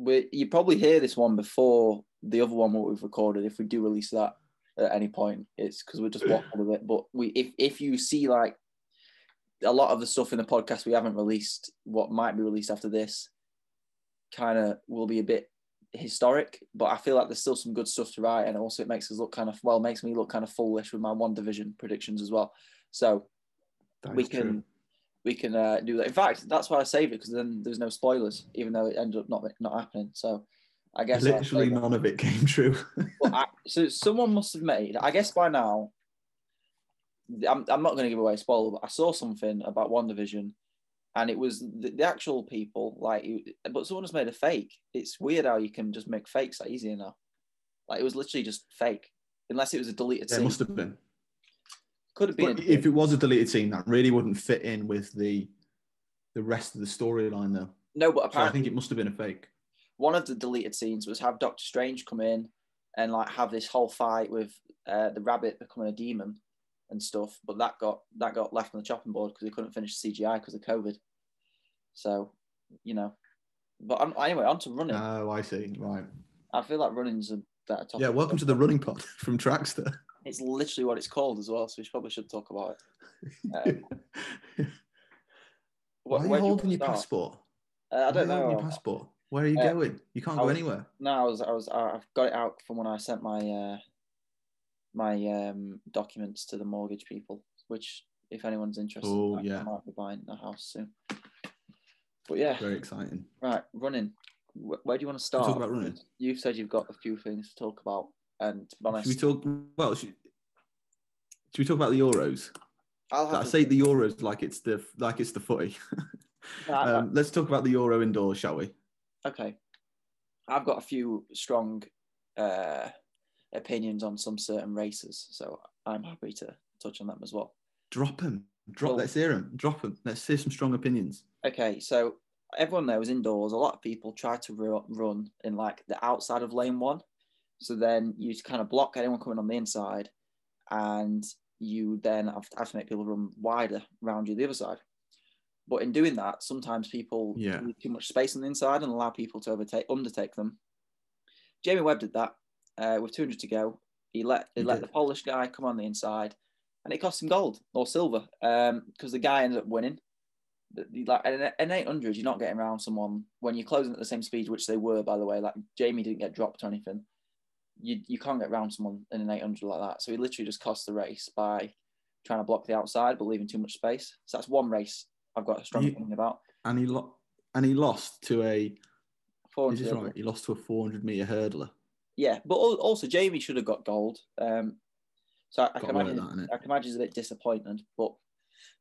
we you probably hear this one before the other one what we've recorded. If we do release that at any point, it's because we're just walking with it. But we, if if you see like a lot of the stuff in the podcast we haven't released, what might be released after this, kind of will be a bit historic. But I feel like there's still some good stuff to write, and also it makes us look kind of well, makes me look kind of foolish with my WandaVision predictions as well. So That we can true. We can uh, do that. In fact, that's why I save it because then there's no spoilers, even though it ended up not not happening. So I guess Literally none of it came true. I, so someone must have made. I guess by now, I'm, I'm not going to give away a spoiler, but I saw something about WandaVision, and it was the, the actual people. Like, but someone has made a fake. It's weird how you can just make fakes that easy enough. Like it was literally just fake, unless it was a deleted Yeah, it must have been. Could have been. But if it was a deleted scene, that really wouldn't fit in with the the rest of the storyline, though. no, but So I think it must have been a fake. one of the deleted scenes was have Doctor Strange come in and like have this whole fight with uh, the rabbit becoming a demon and stuff. But that got that got left on the chopping board because they couldn't finish the CGI because of COVID. So, you know, but anyway, on to running. Oh, I see. Right. I feel like running's a better topic. Yeah. Welcome to the running pod from Trackstaa. It's literally what it's called as well, so we probably should talk about it. Um, Why are you holding your passport? Uh, I don't Why you know. Your passport. Where are you Uh, going? You can't I go was- anywhere. No, I was, I was, I've got it out from when I sent my uh, my um, documents to the mortgage people. Which, if anyone's interested, Oh, I, yeah. might be buying the house soon. But yeah, Very exciting. right, running. Wh- Where do you want to start? talk about running? You've said you've got a few things to talk about, and honest, Should we talk? Well, should, should we talk about the Euros? I'll have I to- say the Euros like it's the like it's the footy. No, I- um, let's talk about the Euro indoors, shall we? okay. I've got a few strong uh, opinions on some certain races, so I'm happy to touch on them as well. Drop them. Drop. Well- let's hear them. Drop them. Let's hear some strong opinions. Okay, so everyone there was indoors. A lot of people try to ru- run in like the outside of lane one. So then you kind of block anyone coming on the inside, and you then have to, have to make people run wider around you the other side. But in doing that, sometimes people Yeah. leave too much space on the inside and allow people to overtake undertake them. Jamie Webb did that uh, with 200 to go. He let he, He let did. the Polish guy come on the inside, and it cost him gold or silver because the guy ended up winning. Like an 800, you're not getting around someone when you're closing at the same speed, which they were, by the way. Like Jamie didn't get dropped or anything. You you can't get around someone in an 800 like that. So he literally just cost the race by trying to block the outside but leaving too much space. So that's one race I've got a strong You- opinion about. And he lo- and he lost to a. 400 Is this right? He lost to a 400 meter hurdler. Yeah, but also Jamie should have got gold. Um, so I, I can imagine, that. I can imagine he's a bit disappointed, but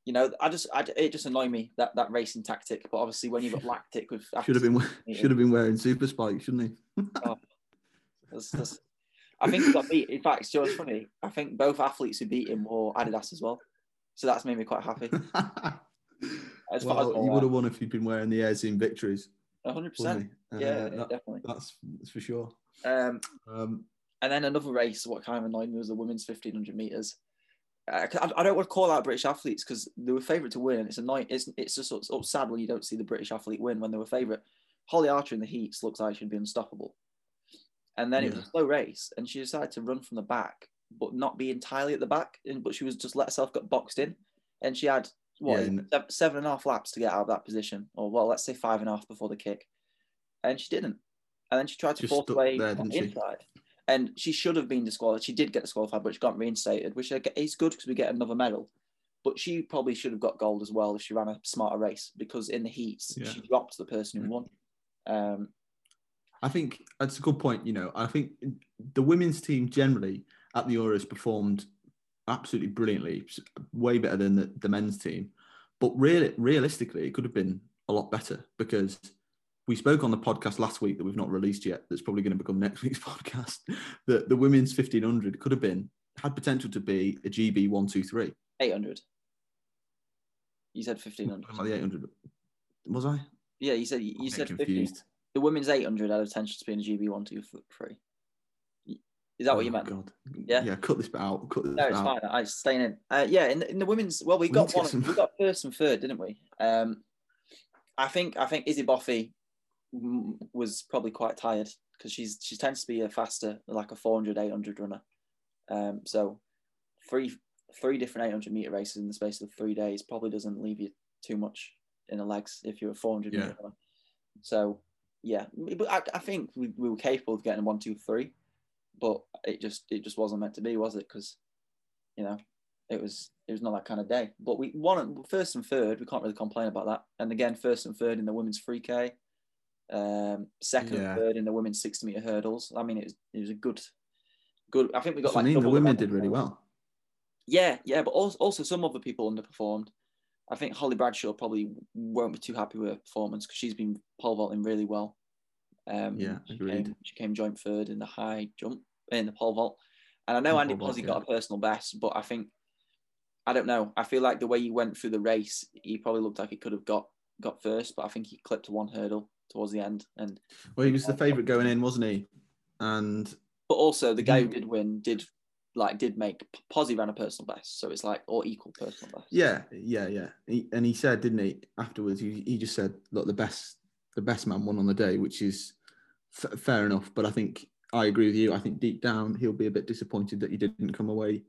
you know, I just, I, it just annoyed me that that racing tactic. But obviously, when you've got lactic with, Should have been should have been wearing super spikes, shouldn't he? That's- that's- I think he got beat. In fact, you know what's funny? I think both athletes who beat him wore Adidas as well. So that's made me quite happy. As far as well, I'm would have won if you'd been wearing the Air Zoom victories, 100%. Yeah, Uh, yeah, that- definitely. that's that's for sure. Um, Um, and then another race. What kind of annoyed me was the women's 1500 meters. Uh, I, I don't want to call out British athletes because they were favourite to win, and it's annoying. It's it's just sort of sad when you don't see the British athlete win when they were favourite. Holly Archer in the heats looks like she'd be unstoppable, and then it was a slow race, and she decided to run from the back, but not be entirely at the back, and but she was just let herself get boxed in, and she had what Yeah, seven and a half laps to get out of that position, or well, let's say five and a half before the kick, and she didn't, and then she tried to Just force away there, on the she? inside. And she should have been disqualified. She did get disqualified, but she got reinstated, which is good because we get another medal. But she probably should have got gold as well if she ran a smarter race because in the heats Yeah. she dropped the person who won. Um, I think that's a good point. You know, I think the women's team generally at the Euros performed absolutely brilliantly, way better than the, the men's team. But really, realistically, it could have been a lot better because we spoke on the podcast last week that we've not released yet. That's probably going to become next week's podcast. That the women's fifteen hundred could have been had potential to be a GB one two three. 800. You said 1500. About the eight hundred, was I? Yeah, you said you said getting 15. The women's 800 had a potential to be in GB one two three. Is that what you Oh, meant? God. Yeah. yeah. Cut this bit out. Cut this No, it's out. fine. I staying in. Uh, yeah, in the, in the women's, well, we We got need to get one. some- We got first and third, didn't we? Um, I think I think Izzy Boffey was probably quite tired because she's she tends to be a faster, like a 400, 800 runner. Um, so three three different 800 meter races in the space of three days probably doesn't leave you too much in the legs if you're a 400 Yeah. meter runner. So yeah, but I, I think we, we were capable of getting one, two, three, but it just it just wasn't meant to be, was it? Because you know it was it was not that kind of day. But we won first and third. We can't really complain about that. And again, first and third in the women's free K, um, second Yeah. and third in the women's sixty meter hurdles. I mean, it was it was a good, good. I think we got like I mean. The women did really well. Yeah, yeah, but also, also some other people underperformed. I think Holly Bradshaw probably won't be too happy with her performance because she's been pole vaulting really well. Um, Yeah, she agreed. came, she came joint third in the high jump in the pole vault, and I know In Andy Pozzi yeah. got a personal best, but I think I don't know. I feel like the way he went through the race, he probably looked like he could have got got first, but I think he clipped one hurdle towards the end, and Well, he was the favourite going in, wasn't he? And but also the guy who did win did like did make Pozzi ran a personal best, so it's like or equal personal best. yeah, yeah, yeah. He, and he said, didn't he? Afterwards, he, he just said, "Look, the best, the best man won on the day," which is f- fair enough. But I think I agree with you. I think deep down he'll be a bit disappointed that he didn't come away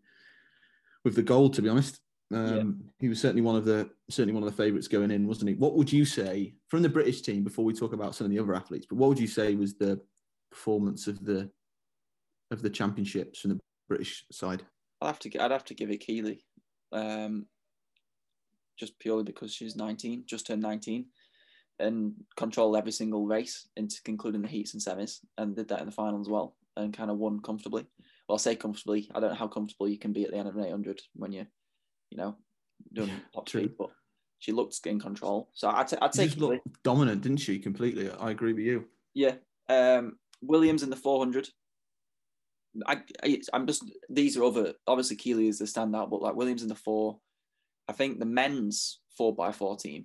with the gold. To be honest, um, he was certainly one of the certainly one of the favourites going in, wasn't he? What would you say from the British team before we talk about some of the other athletes? But what would you say was the performance of the of the championships from the British side? I'd have to I'd have to give it Keely, um, just purely because she's 19, just turned 19, and controlled every single race, into concluding the heats and semis, and did that in the final as well, and kind of won comfortably. Well, I say comfortably. I don't know how comfortable you can be at the end of an 800 when you, you know, doing Yeah, top true. speed, but she looked in control. So I'd, t- I'd She say dominant, didn't she? Completely. I agree with you. Yeah. Um, Williams in the 400. I, I, I'm just, these are other, obviously Keely is the standout, but like Williams in the four. I think the men's four by four team,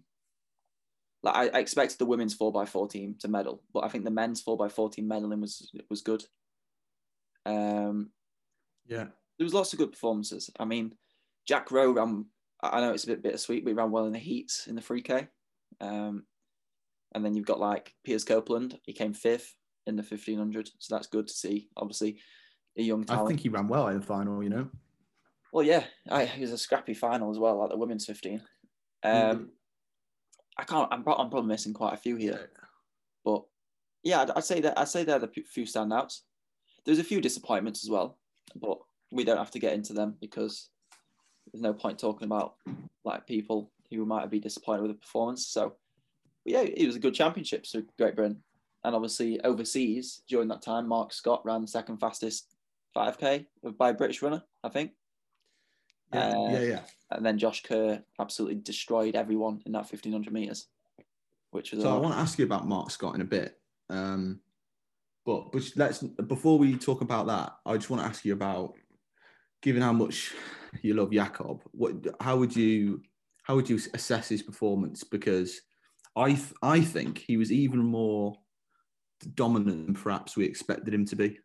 like I, I expected the women's four by four team to medal, but I think the men's four by four team medaling was was good. Um, Yeah. there was lots of good performances. I mean, Jack Rowe ran. I know it's a bit bittersweet, but he ran well in the heats in the free K. Um, and then you've got like Piers Copeland. He came fifth in the fifteen hundred, so that's good to see. Obviously, a young I think he ran well in the final, you know. Well, yeah, I, it was a scrappy final as well, like the women's fifteen. Um, Mhm. I can't. I'm, I'm probably missing quite a few here, but yeah, I'd, I'd say that I'd say they're the few standouts. There's a few disappointments as well, but we don't have to get into them because there's no point talking about like people who might be disappointed with the performance. So, but yeah, it was a good championship for Great Britain, and obviously overseas during that time, Mark Scott ran second fastest 5k by a British runner, I think. Yeah, Uh, yeah, yeah. And then Josh Kerr absolutely destroyed everyone in that 1500 meters, which was So I want to ask you about Mark Scott in a bit. Um, but but let's before we talk about that, I just want to ask you about given how much you love Jakob, what how would you how would you assess his performance? Because I th- I think he was even more dominant than perhaps we expected him to be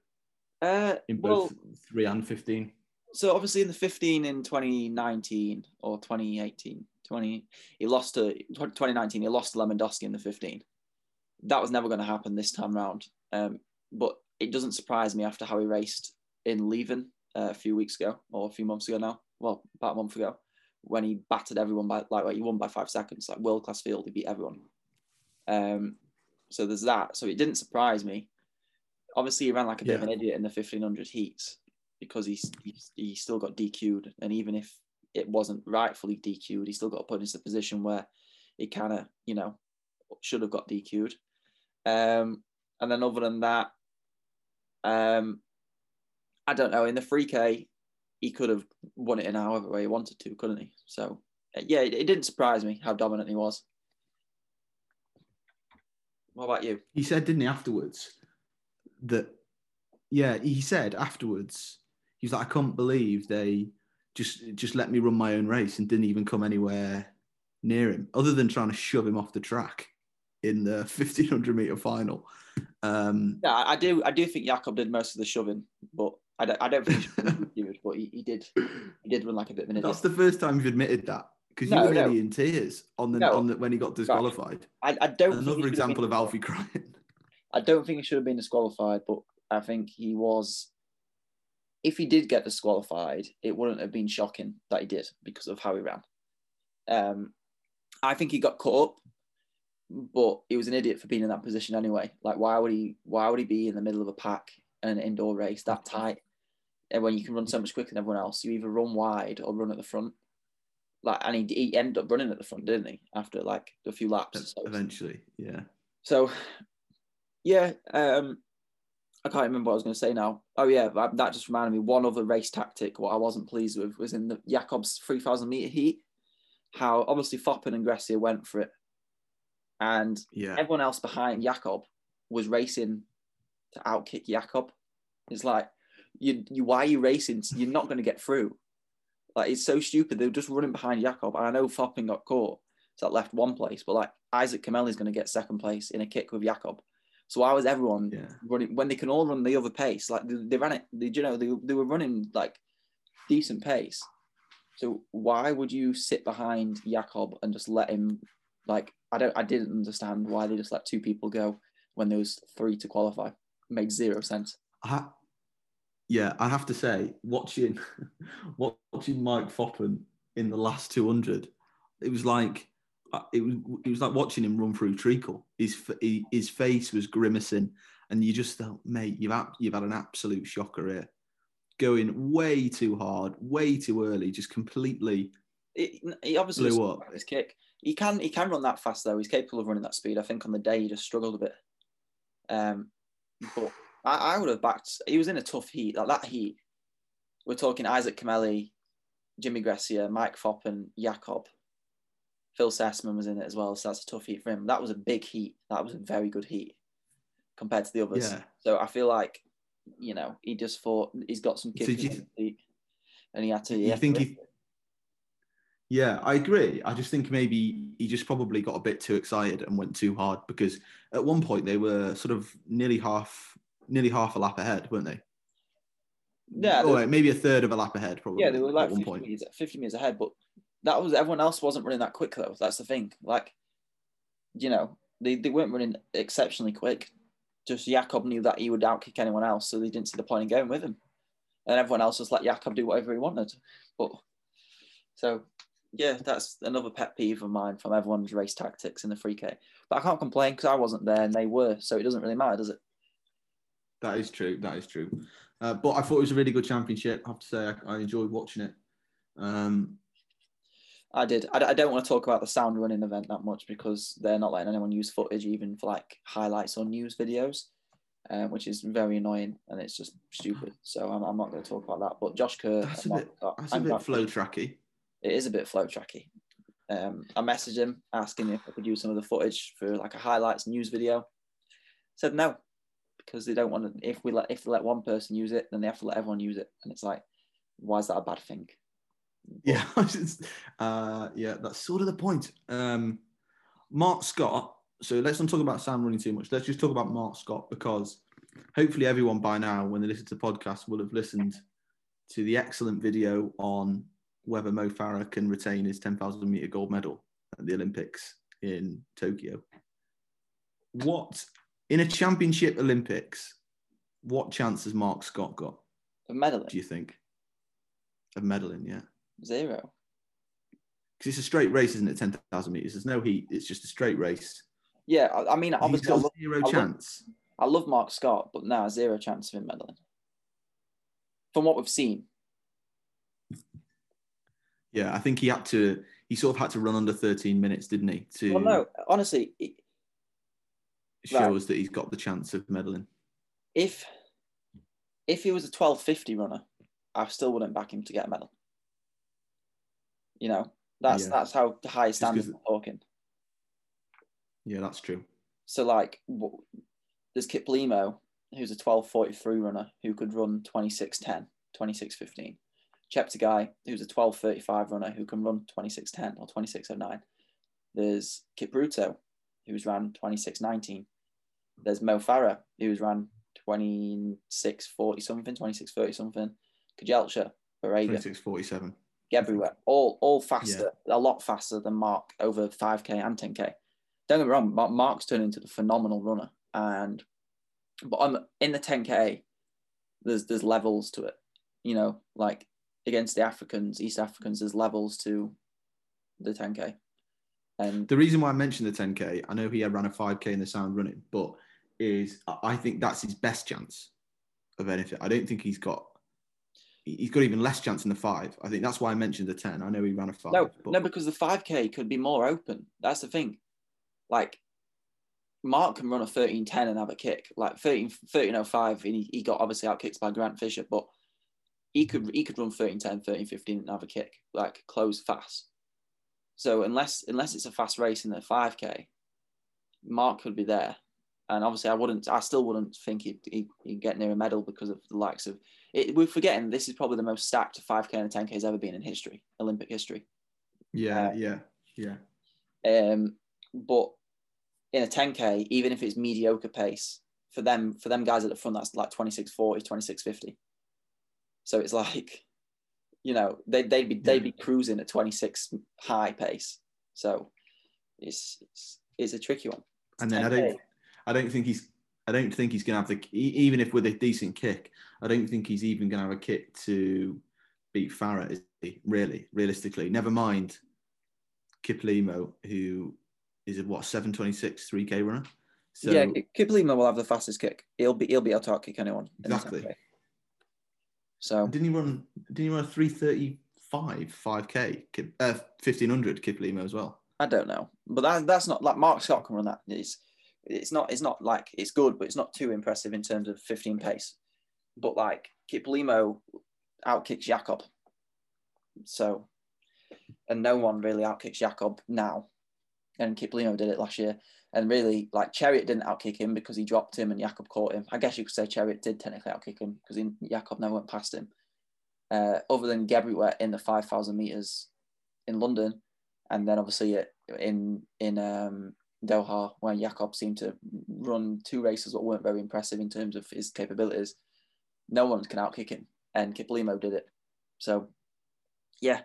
Uh, in well, both three and fifteen. so obviously in the 15 in 2019 or 2018, 20, he lost to 2019. He lost to Lewandowski in the 15. That was never going to happen this time round. Um, but it doesn't surprise me after how he raced in Liévin uh, a few weeks ago or a few months ago now. Well, about a month ago, when he battered everyone by like he won by five seconds, like world class field, he beat everyone. Um, so there's that. So it didn't surprise me. Obviously, he ran like a bit of an idiot in the 1500 heats because he's, he's he still got DQ'd, and even if it wasn't rightfully DQ'd, he still got put into a position where he kind of you know should have got DQ'd. Um, and then other than that, um, I don't know. In the free K, he could have won it in however way he wanted to, couldn't he? So uh, yeah, it, it didn't surprise me how dominant he was. What about you? He said, didn't he, afterwards, that yeah, he said afterwards, he was like, I can't believe they just just let me run my own race and didn't even come anywhere near him, other than trying to shove him off the track in the fifteen hundred meter final. Um, Yeah, I do. I do think Jakob did most of the shoving, but I don't. I don't think he DQ'd, but he, he did. He did run like a bit of an idiot. that's the first time you've admitted that because No, you were no. nearly in tears on the No. on the when he got disqualified. I, I don't. Another example of Alfie crying. I don't think he should have been disqualified, but I think he was. If he did get disqualified, it wouldn't have been shocking that he did because of how he ran. Um, I think he got caught up, but he was an idiot for being in that position anyway. Like, why would he? Why would he be in the middle of a pack in an indoor race that tight? And when you can run so much quicker than everyone else, you either run wide or run at the front. Like, and he, he ended up running at the front, didn't he? After like a few laps. So, Eventually, yeah. so, yeah, um, I can't remember what I was going to say now. Oh yeah, that, that just reminded me. One other race tactic, what I wasn't pleased with, was in the Jacobs three thousand meter heat. How obviously Foppen and Gressier went for it, and Yeah. everyone else behind Jakob was racing to outkick Jakob. It's like you, you why are you racing? You're not going to get through. Like it's so stupid. They were just running behind Jakob, and I know Foppen got caught, so that left one place. But like Isaac Kimeli is going to get second place in a kick with Jakob. So why was everyone Yeah. running when they can all run the other pace? Like they, they ran it. They, you know, they, they were running like decent pace. So why would you sit behind Jakob and just let him? Like I don't. I didn't understand why they just let two people go when there was three to qualify. It made zero sense. I yeah, I have to say, watching watching Mike Foppen in the last 200, it was like it was it was like watching him run through treacle. His he, his face was grimacing, and you just thought, mate, you've had, you've had an absolute shocker here, going way too hard, way too early, just completely. It, he obviously Blew up. his kick. He can he can run that fast though. He's capable of running that speed. I think on the day he just struggled a bit. Um, but I, I would have backed. He was in a tough heat. Like that heat. We're talking Isaac Kimeli, Jimmy Gressier, Mike Foppen, Jakob. Phil Sessman was in it as well, so that's a tough heat for him. That was a big heat. That was a very good heat compared to the others. Yeah. So I feel like, you know, he just thought he's got some So kick do you in his feet, and he had to. He had think rip he- Yeah, I agree. I just think maybe he just probably got a bit too excited and went too hard because at one point they were sort of nearly half, nearly half a lap ahead, weren't they? Yeah, or maybe a third of a lap ahead, probably. Yeah, they were like at one 50 point. meters, 50 meters ahead, but that was everyone else wasn't running that quick though. That's the thing. Like, you know, they, they weren't running exceptionally quick. Just Jakob knew that he would outkick anyone else, so they didn't see the point in going with him. And everyone else just let Jakob do whatever he wanted. But so yeah, that's another pet peeve of mine from everyone's race tactics in the free K. But I can't complain because I wasn't there and they were, so it doesn't really matter, does it? That is true. That is true. Uh, but I thought it was a really good championship. I have to say, I, I enjoyed watching it. Um, I did. I, I don't want to talk about the sound running event that much because they're not letting anyone use footage even for like highlights or news videos, um, which is very annoying and it's just stupid. So I'm, I'm not going to talk about that. But Josh Kerr, that's a bit. Scott- That's a bit flow tracky. It is a bit flow tracky. Um, I messaged him asking if I could use some of the footage for like a highlights news video. Said no because they don't want to. If we let if they let one person use it, then they have to let everyone use it, and it's like, why is that a bad thing? Yeah, uh, yeah, that's sort of the point. Um, Mark Scott. So let's not talk about Sam running too much. Let's just talk about Mark Scott because hopefully everyone by now, when they listen to the podcast, will have listened to the excellent video on whether Mo Farah can retain his 10,000 meter gold medal at the Olympics in Tokyo. What in a championship Olympics? What chance has Mark Scott got? For medaling, Do you think of medaling? Yeah. Zero. because it's a straight race, isn't it? Ten thousand meters. There's no heat. It's just a straight race. Yeah, I, I mean, obviously, I love, zero I love- chance. I love Mark Scott, but now zero chance of him medaling. From what we've seen, Yeah, I think he had to. He sort of had to run under 13 minutes, didn't he? To well, no, honestly, i- shows that he's got the chance of medaling. if if he was a twelve fifty runner, I still wouldn't back him to get a medal. You know, that's Yeah. that's how high standards we're talking. Yeah, that's true. So like, there's Kiplimo, who's a 12.43 runner who could run 26.10, 26.15. guy, who's a 12.35 runner who can run 26.10 or 26.09. There's Kipruto, who's ran 26.19. There's Mo Farah, who's ran 26.40 something, 26.30 something. Kejelcha, Barega, 26 47. Everywhere, all all faster, a lot faster than Mark over 5k and 10k. Don't get me wrong, Mark's turned into the phenomenal runner, and but on the, in the 10k, there's there's levels to it. You know, like against the Africans, East Africans, there's levels to the 10k. And The reason why I mentioned the 10k, I know he ran a 5k in the sound running, but is I think that's his best chance of anything. I don't think he's got. He's got even less chance in the five. I think that's why I mentioned the ten. I know he ran a five. no, but no, because the 5k could be more open. That's the thing. Like Mark can run a 13 10 and have a kick, like 13 1305. And he, he got obviously outkicked by Grant Fisher, but he could he could run 13 10, 13 15 and have a kick, like close fast. So unless unless it's a fast race in the 5k, Mark could be there. And obviously, I wouldn't, I still wouldn't think he'd, he'd, he'd get near a medal because of the likes of. It, we're forgetting this is probably the most stacked 5k and 10k has ever been in history, Olympic history. yeah, uh, yeah, yeah. Um, but in a 10k, even if it's mediocre pace for them, for them guys at the front, that's like 2640, 2650. So it's like, you know, they, they'd be they'd be cruising at 26 high pace. So it's it's, it's a tricky one. And then I 10K. don't, I don't think he's, I don't think he's gonna have the even if with a decent kick, I don't think he's even gonna have a kick to beat Farah. Is he? Really, realistically, never mind Kiplimo, who is a what seven twenty six three k runner. So yeah, Kiplimo will have the fastest kick. He'll be he'll be able to outkick anyone. Exactly. So didn't he run? Didn't he run a three thirty five five k uh, fifteen hundred Kiplimo as well? I don't know, but that, that's not like Mark Scott can run that. It's it's not it's not like it's good, but it's not too impressive in terms of 15 pace. But like Kiplimo outkicks Jakob, so and no one really outkicks Jakob now, and Kiplimo did it last year. And really, like Cheruiyot didn't outkick him because he dropped him and Jakob caught him. I guess you could say Cheruiyot did technically outkick him because Jakob never went past him. Uh, other than Gebrhiwet in the 5,000 meters in London, and then obviously it- in in um, Doha where Jakob seemed to run two races that weren't very impressive in terms of his capabilities. No one can outkick him, and Kiplimo did it. So, yeah,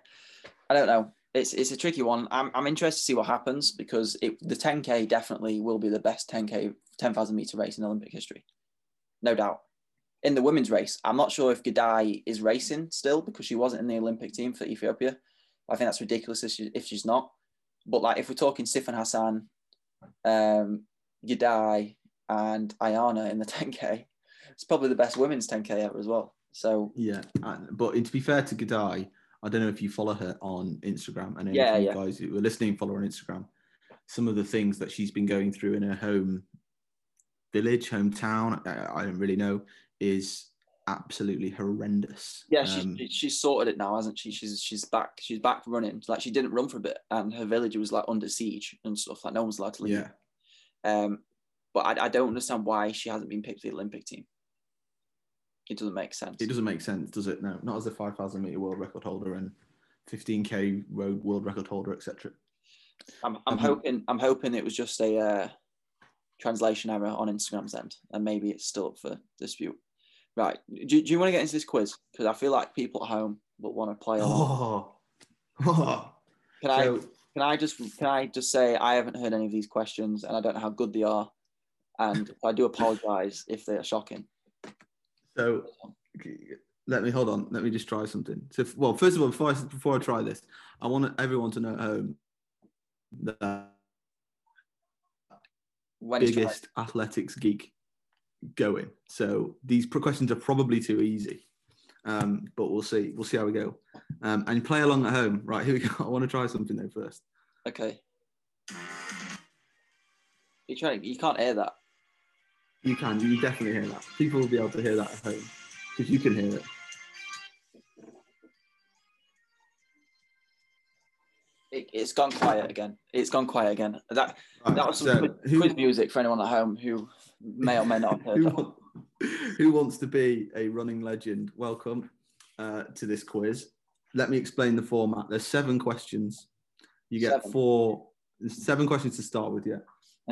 I don't know. It's it's a tricky one. I'm I'm interested to see what happens because it the 10k definitely will be the best 10k 10,000 meter race in Olympic history, no doubt. In the women's race, I'm not sure if Gidey is racing still because she wasn't in the Olympic team for Ethiopia. I think that's ridiculous if, she, if she's not. But like if we're talking Sifan Hassan, um, Gidey, and Ayana in the 10k, it's probably the best women's 10k ever as well. So Yeah, and, but to be fair to Gidey, I don't know if you follow her on Instagram. I know Yeah, yeah. guys who are listening follow her on Instagram. Some of the things that she's been going through in her home village, hometown, I, I don't really know, is absolutely horrendous. yeah, she's Um, she's sorted it now, hasn't she? She's she's back. She's back running. Like she didn't run for a bit, and her village was like under siege and stuff. Like no one's allowed to leave. yeah. Um, but I, I don't understand why she hasn't been picked for the Olympic team. It doesn't make sense. It doesn't make sense, does it? No, not as a 5,000 meter world record holder and 15k road world record holder, etc. I'm, I'm hoping I'm hoping it was just a uh, translation error on Instagram's end, and maybe it's still up for dispute. Right? Do, do you want to get into this quiz? Because I feel like people at home will want to play along. Oh, oh. Can I So, can I just can I just say I haven't heard any of these questions, and I don't know how good they are, and I do apologise if they are shocking. So let me hold on. Let me just try something. So, well, first of all, before I, before I try this, I want everyone to know at home that When biggest athletics geek going. So these questions are probably too easy, um, but we'll see. We'll see how we go. Um, and play along at home. Right here we go. I want to try something though first. okay. You trying? You can't hear that. You can. You can definitely hear that. People will be able to hear that at home because you can hear it. it. It's gone quiet again. It's gone quiet again. That Right, that was some so quiz, who- quiz music for anyone at home who may or may not have heard who, that. who wants to be a running legend? Welcome uh, to this quiz. Let me explain the format. There's seven questions. You get Seven. four, seven questions to start with. Yeah.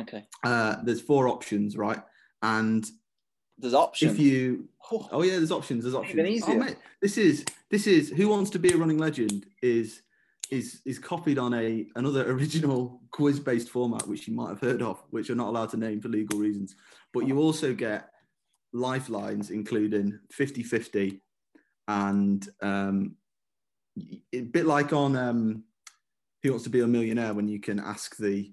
Okay. Uh, there's four options, right? And There's options. If you, Oh, oh yeah, there's options. There's options. Even Oh, mate, this is this is who wants to be a running legend is is is copied on a another original quiz based format which you might have heard of, which you're not allowed to name for legal reasons. But you also get lifelines including 50-50 and um, a bit like on um, Who Wants to Be a Millionaire when you can ask the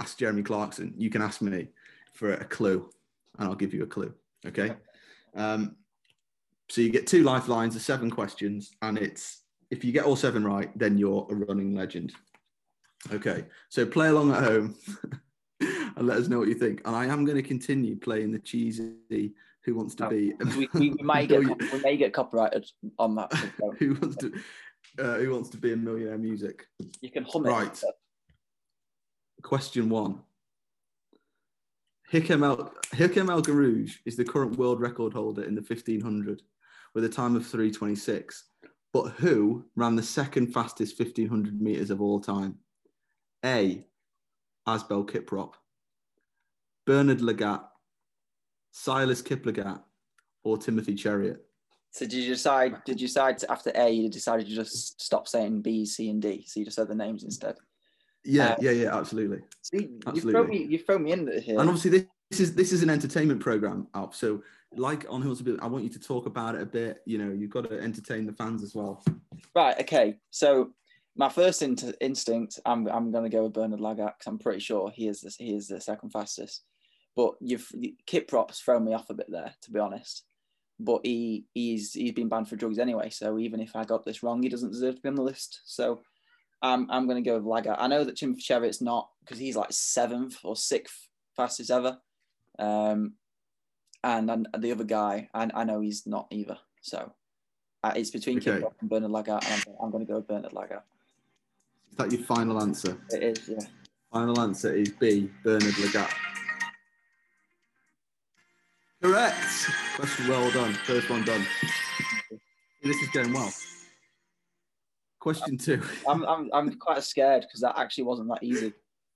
ask Jeremy Clarkson, you can ask me for a clue, and I'll give you a clue. Okay. Um, so you get two lifelines, of seven questions, and it's if you get all seven right, then you're a running legend. Okay. So play along at home and let us know what you think. And I am going to continue playing the cheesy Who Wants to Oh, Be we, we, might get we may get copyrighted on that. Who wants to uh, Who Wants to Be a Millionaire music? You can hum it. Right. Question one. Hicham El, Hicham El Guerrouj is the current world record holder in the 1500 with a time of 326. But who ran the second fastest 1500 meters of all time? A. Asbel Kiprop, Bernard Lagat, Silas Kiplagat, or Timothy Cheruiyot? So did you decide? Did you decide to, after A? You decided to just stop saying B, C, and D. So you just said the names instead. Yeah, Uh, yeah, yeah, absolutely. See, you throw Absolutely. me. You throw me in here. And obviously, this, this is this is an entertainment program, Alp. So, like on Hills Bit, I want you to talk about it a bit. You know, you've got to entertain the fans as well. Right. Okay. So my first in- instinct, I'm I'm going to go with Bernard Lagat 'cause I'm pretty sure he is the, he is the second fastest. But you've Kiprop's thrown me off a bit there, to be honest. But he he's he's been banned for drugs anyway. So even if I got this wrong, he doesn't deserve to be on the list. So I'm I'm going to go with Lagat. I know that Tim Chevitt's not because he's like seventh or sixth fastest ever. Um, and, and the other guy, I, I know he's not either. So uh, it's between Okay. Kip Prop and Bernard Lagat, and I'm, I'm going to go with Bernard Lagat. Is that your final answer? It is, yeah. Final answer is B. Bernard Lagat. Correct. Question well done. First one done. This is going well. Question two. I'm, I'm, I'm quite scared because that actually wasn't that easy.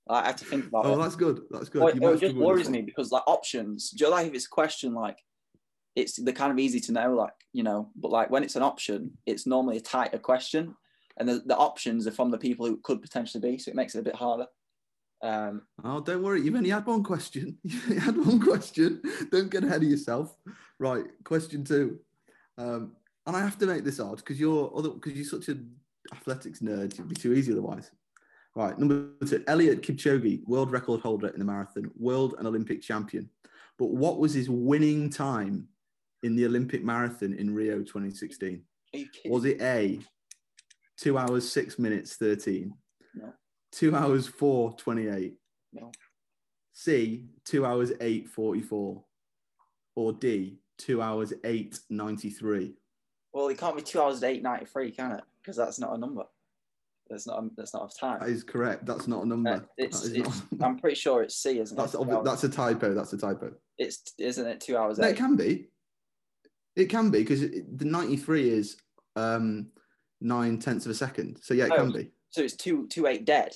I had to think about Oh, it. that's good. That's good. Well, it just worries me because like options, do you like if it's a question like it's they're kind of easy to know, like you know, but like when it's an option, it's normally a tighter question, and the, the options are from the people who could potentially be, so it makes it a bit harder. Um, Oh, don't worry. You've only had one question. You've had one question. Don't get ahead of yourself. Right. Question two. Um, and I have to make this hard because you're other because you're such an athletics nerd. It'd be too easy otherwise. Right. Number two. Eliud Kipchoge, world record holder in the marathon, world and Olympic champion. But what was his winning time in the Olympic marathon in Rio 2016? are you kidding? Was it A, two hours, six minutes, 13? No. Two hours, four, 28? No. C, two hours, eight, 44? Or D, two hours, eight, 93? Well, it can't be two hours eight ninety three, can it? Because that's not a number. That's not. A, that's not a time. That is correct. That's not a number. Uh, it's, it's, not- I'm pretty sure it's C, isn't that's, it? Obvi- that's a typo. That's a typo. it's isn't it two hours No, it can be. It can be because the 93 is um, nine tenths of a second. So yeah, it Oh. can be. So it's two two eight dead.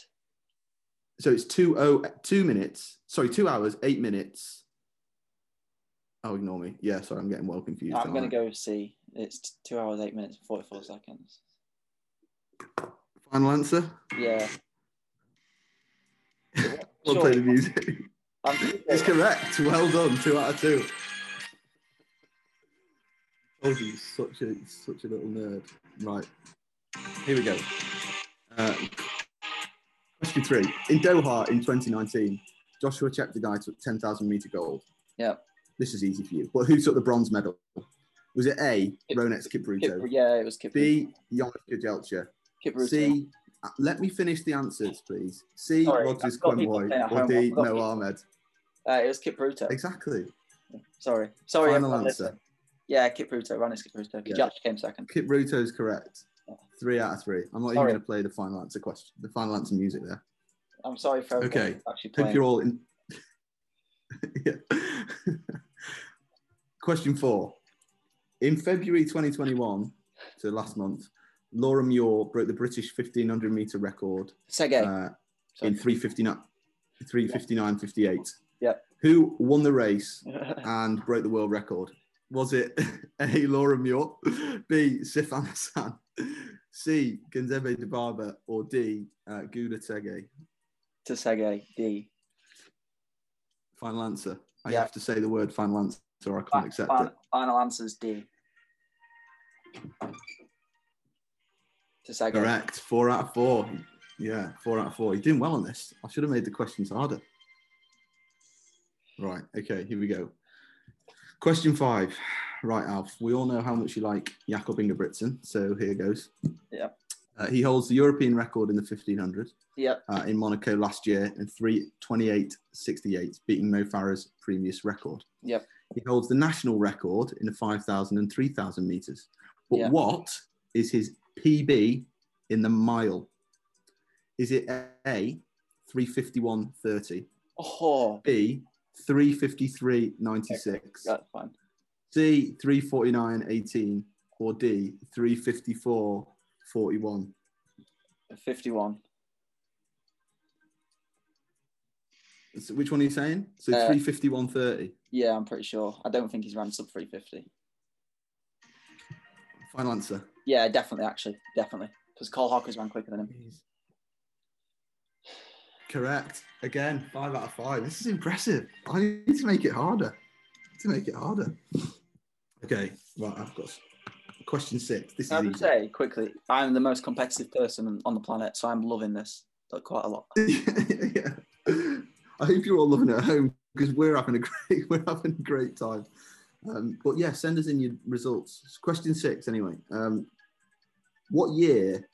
So it's two oh two minutes. Sorry, two hours, eight minutes. Oh, ignore me. Yeah, sorry, I'm getting well confused. I'm going to go C. It's two hours eight minutes and forty four seconds. Final answer. Yeah. Sure. play the music. It's correct. Well done. Two out of two. Told you, such a such a little nerd. Right. Here we go. Uh, question three. In Doha in 2019, Joshua Cheptegei took 10,000 meter gold. Yeah. This is easy for you. But who took the bronze medal? Was it A. Kip- Ronex Kip, Kipruto? yeah, it was Kip. B. Jonas Kejelcha? Kipruto. C. uh, Let me finish the answers, please. C. Sorry, Rodgers I've got people Kwemoi playing at or. D. I've got Noah people- Ahmed. Uh, it was Kipruto. Exactly. Sorry, sorry. Final answer. listening. Yeah, Kipruto. Is Kipruto. Yeah. Kejelcha came second. Kipruto is correct. Three out of three. I'm not even going to play the final answer question, the final answer music there. I'm sorry for Okay. actually Hope you're all in. yeah. Question four. In February 2021, so last month, Laura Muir broke the British 1500 meter record Sege. uh, in 359, 359.58. Yep. Who won the race and broke the world record? Was it A. Laura Muir, B. Sifan Hassan, C. Genzebe Dibaba, or D. Uh, Gouda Tege? Tsegay, D. Final answer. I Yeah. have to say the word final answer or I can't accept Fin- it. Final answer's D. Tsegay. Correct. Four out of four. Yeah, four out of four. You're doing well on this. I should have made the questions harder. Right. Okay. Here we go. Question five. Right, Alf. We all know how much you like Jakob Ingebrigtsen. So here goes. Yep. Uh, he holds the European record in the 1500 Yep. uh, in Monaco last year in 328.68, beating Mo Farah's previous record. Yep. He holds the national record in the 5,000 and 3,000 meters. But Yeah. what is his PB in the mile? Is it A, 351.30, Oh, B, 353.96, that's fine. C, 349.18, or D, 354.41? 51. So which one are you saying? So Uh, 351.30. Yeah, I'm pretty sure. I don't think he's ran sub 350. Final answer. Yeah, definitely, actually. Definitely. Because Cole Hocker ran quicker than him. Correct. Again, five out of five. This is impressive. I need to make it harder. To make it harder. Okay, right. I've got question six. This is I would say quickly, I'm the most competitive person on the planet, so I'm loving this quite a lot. yeah. I hope you're all loving it at home because we're having a great we're having a great time. Um, but yeah, send us in your results. Question six, anyway. Um, what year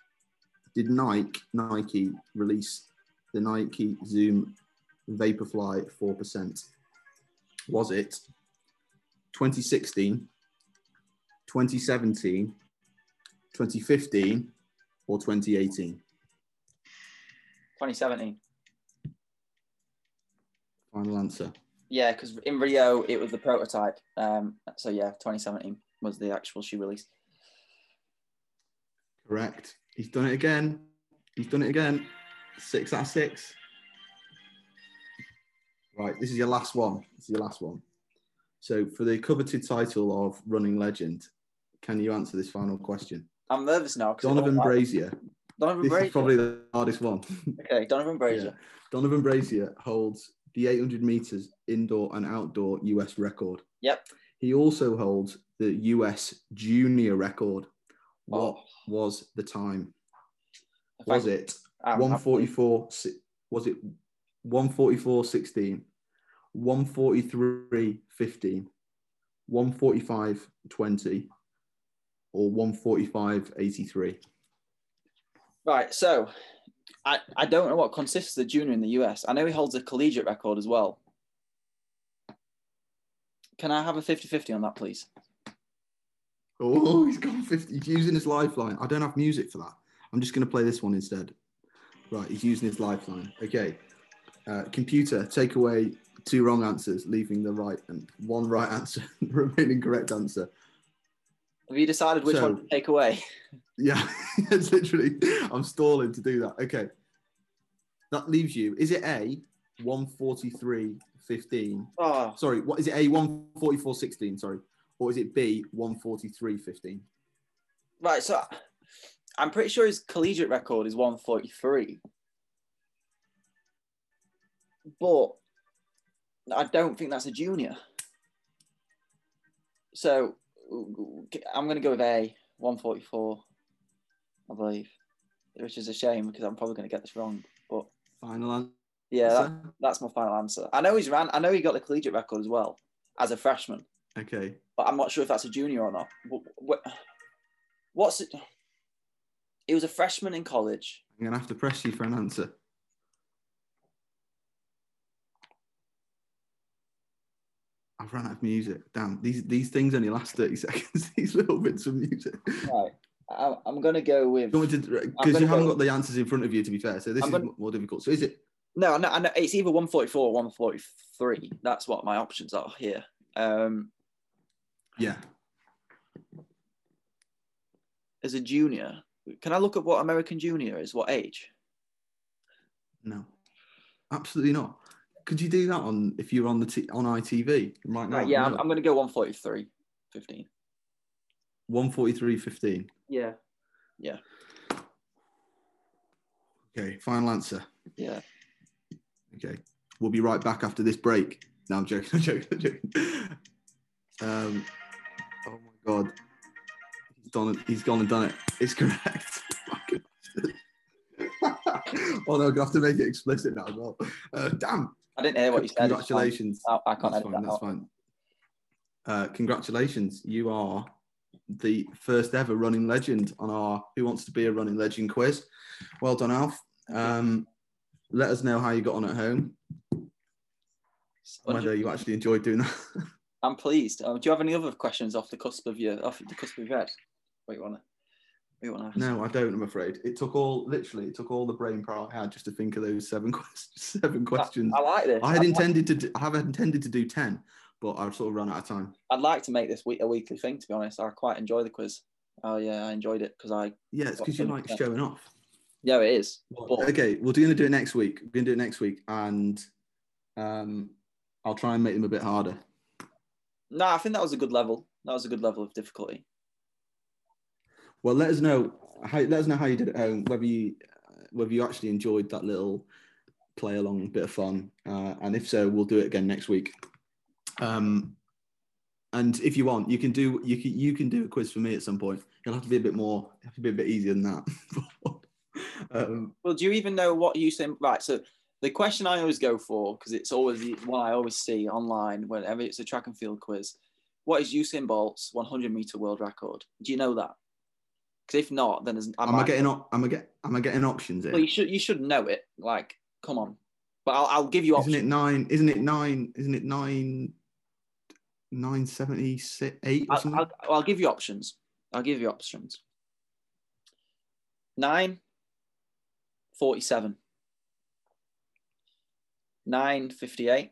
did Nike Nike release the Nike Zoom Vaporfly four percent? Was it 2016, 2017, 2015, or 2018? 2017. Final answer. Yeah, because in Rio it was the prototype. Um, so yeah, 2017 was the actual shoe release. Correct. He's done it again. He's done it again. Six out of six. Right, this is your last one. This is your last one. So, for the coveted title of Running Legend, can you answer this final question? I'm nervous now. Donavan Brazier. Donavan This Brazier. is probably the hardest one. Okay, Donavan Brazier. Donavan Brazier holds the 800 meters indoor and outdoor US record. Yep. He also holds the US junior record. Oh. What Oh. was the time? Was it 144 was it 144 16 143 15 145 20 or 145 83 Right, so I, I don't know what consists the junior in the US. I know he holds a collegiate record as well. Can I have a 50 50 on that, please? oh he's gone 50 he's using his lifeline. I don't have music for that. I'm just going to play this one instead right he's using his lifeline okay uh, computer take away two wrong answers leaving the right and one right answer remaining correct answer Have you decided which So- one to take away? Yeah, it's literally. I'm stalling to do that. Okay. That leaves you. Is it A, 143.15? Oh, Sorry, what is it A, 144.16? Sorry. Or is it B, 143.15? right. So I'm pretty sure his collegiate record is 143. But I don't think that's a junior. So I'm going to go with A, 144, I believe, which is a shame because I'm probably going to get this wrong. But Final answer? yeah, that, that's my final answer. I know he's ran, I know he got the collegiate record as well as a freshman, Okay. but I'm not sure if that's a junior or not. Wh- wh- What's it? He was a freshman in college. I'm going to have to press you for an answer. I've run out of music. Damn, these these things only last 30 seconds. these little bits of music. Right. I, I'm going to go with. Because gonna you haven't go- got the answers in front of you, to be fair. So this I'm is gonna- more difficult. So is it No, no, know it's either 144 or 143. That's what my options are here. Um, Yeah. as a junior, can I look at what American junior is? What age? No. Absolutely not. Could you do that on if you're on the t- on ITV right now? Right, yeah, I'm, No. I'm going to go 143, 15. 143.15. Yeah. Yeah. Okay, final answer. Yeah. Okay, we'll be right back after this break. No, I'm joking. I'm joking. I'm joking. Um, oh my god, done it. He's gone and done it. It's correct. Oh no, I'm gonna have to make it explicit now as well. Uh, damn. I didn't hear what you said. Congratulations. I, I can't That's fine. that That's out. fine. Uh, congratulations. You are the first ever running legend on our Who Wants to Be a Running Legend quiz. Well done, Alf. Um, let us know how you got on at home, whether you actually enjoyed doing that. I'm pleased. Uh, do you have any other questions off the cusp of your off the cusp of your head? What you wanna? What you wanna ask? no, I don't. I'm afraid it took all literally it took all the brain power I had just to think of those seven questions. Seven questions. I, I like this. I had I'd, intended to. Do, I have intended to do ten, but I've sort of run out of time. I'd like to make this week a weekly thing. To be honest, I quite enjoy the quiz. Oh yeah, I enjoyed it because I. Yeah, it's because you like showing off. Yeah, it is. But Okay, we're going to do it next week. We're going to do it next week, and um, I'll try and make them a bit harder. no, I think that was a good level. That was a good level of difficulty. Well, let us know. How, let us know how you did at home. Whether you whether you actually enjoyed that little play along bit of fun, uh, and if so, we'll do it again next week. Um, and if you want, you can do you can you can do a quiz for me at some point. It'll have to be a bit more, have to be a bit easier than that. um, Well, do you even know what you Usain? Right. So the question I always go for because it's always the one I always see online whenever it's a track and field quiz. What is Usain Bolt's 100 meter world record? Do you know that? Because if not, then there's, I am I might- getting op- am I get am I getting options here? Well, you should you should know it. Like, come on. But I'll, I'll give you options. Isn't it nine? Isn't it nine? Isn't it nine? Nine seventy six eight or I'll. I'll, I'll give you options. I'll give you options. Nine, 47, 958,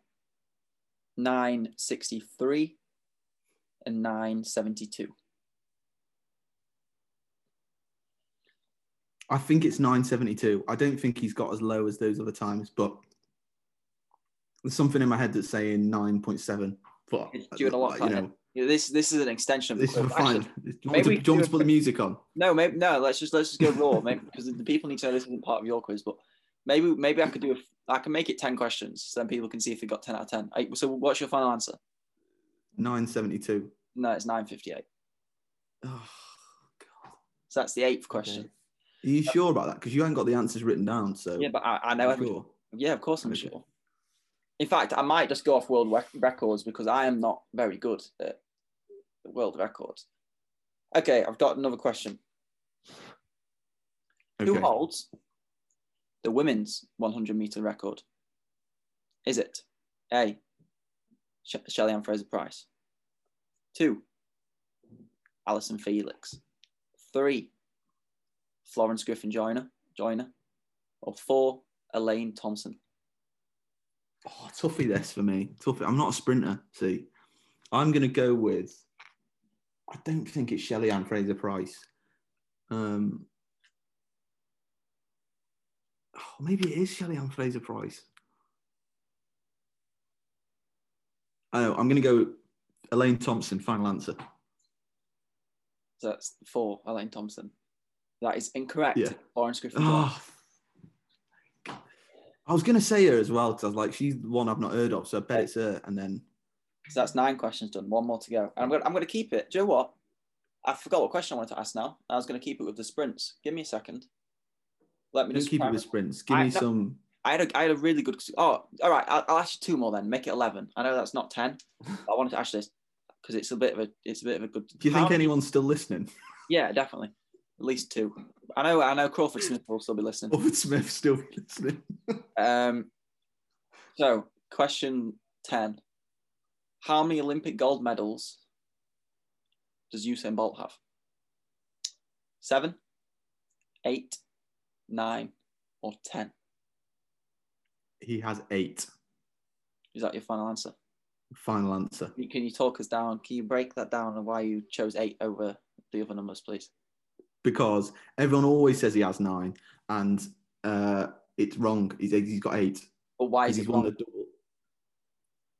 963, and 972. I think it's nine seventy two. I don't think he's got as low as those other times, but there's something in my head that's saying nine point seven. But It's doing a lot uh, you know, This this is an extension of the this is fine. Actually, Do you want, maybe to, do you want to put the music on? no, maybe no. Let's just let's just go raw, maybe because the people need to know this isn't part of your quiz. But maybe maybe I could do a, I can make it ten questions, so then people can see if they got ten out of ten. So what's your final answer? Nine seventy two. No, it's nine fifty eight. Oh, God. So that's the eighth question. Okay. Are you sure about that? Because you haven't got the answers written down. So Yeah, but I, I know sure? Yeah, of course I'm Okay. sure. In fact, I might just go off world rec- records because I am not very good at world records. Okay, I've got another question. Who holds the women's 100 meter record? Is it A. Sh- Shelly Ann Fraser-Pryce? Two. Allyson Felix. Three. Florence Griffith Joyner. Joyner. Or four. Elaine Thompson. Oh, toughie this for me. Toughie. I'm not a sprinter. See, I'm going to go with. I don't think it's Shelly Ann Fraser-Pryce. Um, oh, maybe it is Shelly Ann Fraser-Pryce. Oh, I'm going to go Elaine Thompson. Final answer. So that's four. Elaine Thompson. That is incorrect. Yeah. Florence Griffith ah. Joyner. Oh, I was going to say her as well because I was like, she's the one I've not heard of, so I bet it's her. And then So that's nine questions done. One more to go. And I'm going to, I'm going to keep it. Do you know what? I forgot what question I wanted to ask now. I was going to keep it with the sprints. Give me a second. Let me just keep it with sprints. Give I- me no. some. I had a, I had a really good. Oh, all right. I'll, I'll ask you two more then. Make it eleven. I know that's not ten. I wanted to ask this because it's a bit of a it's a bit of a good. Do you think anyone's still listening? Yeah, definitely. At least two. I know. I know. Crawford Smith will still be listening. Ovid Smith still be listening? Um. So, question ten: How many Olympic gold medals does Usain Bolt have? Seven, eight, nine, or ten? He has eight. Is that your final answer? Final answer. Can you talk us down? Can you break that down and why you chose eight over the other numbers, please? Because everyone always says he has nine, and uh, it's wrong. He's, he's got eight. But why is it won the double.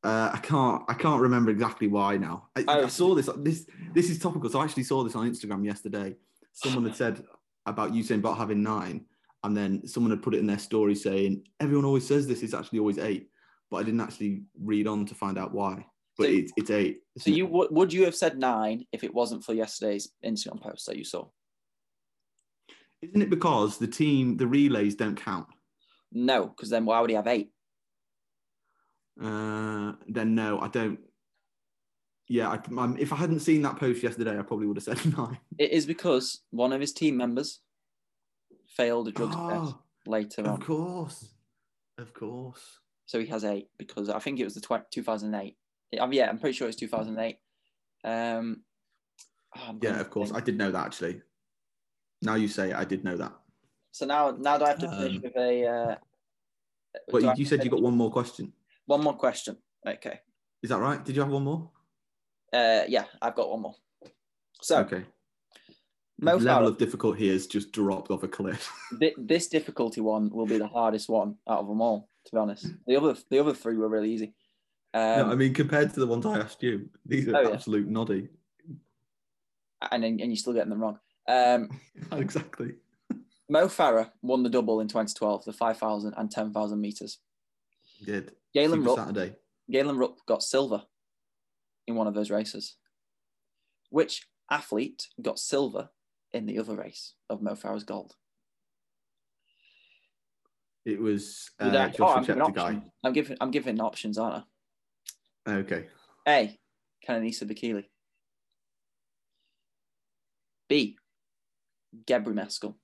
Uh, I can't. I can't remember exactly why now. I, Oh. I saw this. This this is topical. So I actually saw this on Instagram yesterday. Someone had said about Usain Bolt having nine, and then someone had put it in their story saying everyone always says this. is actually always eight, but I didn't actually read on to find out why. But So- it's it's eight. So you would would you have said nine if it wasn't for yesterday's Instagram post that you saw? Isn't it because the team the relays don't count? No, because then why would he have eight? Uh, then no, I don't. Yeah, I, I'm, if I hadn't seen that post yesterday, I probably would have said nine. It is because one of his team members failed a drug test Oh, later of on. Of course, of course. So he has eight because I think it was the tw- 2008. Um, yeah, I'm pretty sure it's 2008. Um, oh, Yeah, of course. I did know that actually. Now you say it, I did know that. So now, now do I have to finish Um, with a? Uh, But do you said you got one more question. one more question. Okay. Is that right? Did you have one more? Uh, yeah, I've got one more. So okay. Mo Level Farah, of difficulty has just dropped off a cliff. thi- this difficulty one will be the hardest one out of them all. To be honest, the other the other three were really easy. Um, no, I mean, compared to the ones I asked you, these are Oh, yeah. absolute noddy. and then- and you're still getting them wrong. Um, exactly. Mo Farah won the double in 2012, the 5,000 and 10,000 meters. He did. Galen Rupp, Saturday. Galen Rupp got silver in one of those races. Which athlete got silver in the other race of Mo Farah's gold? It was uh, I- oh, I'm giving options. I'm giving I'm giving options, aren't I? Okay. A. Kenenisa Bekele. B. Gebremeskel.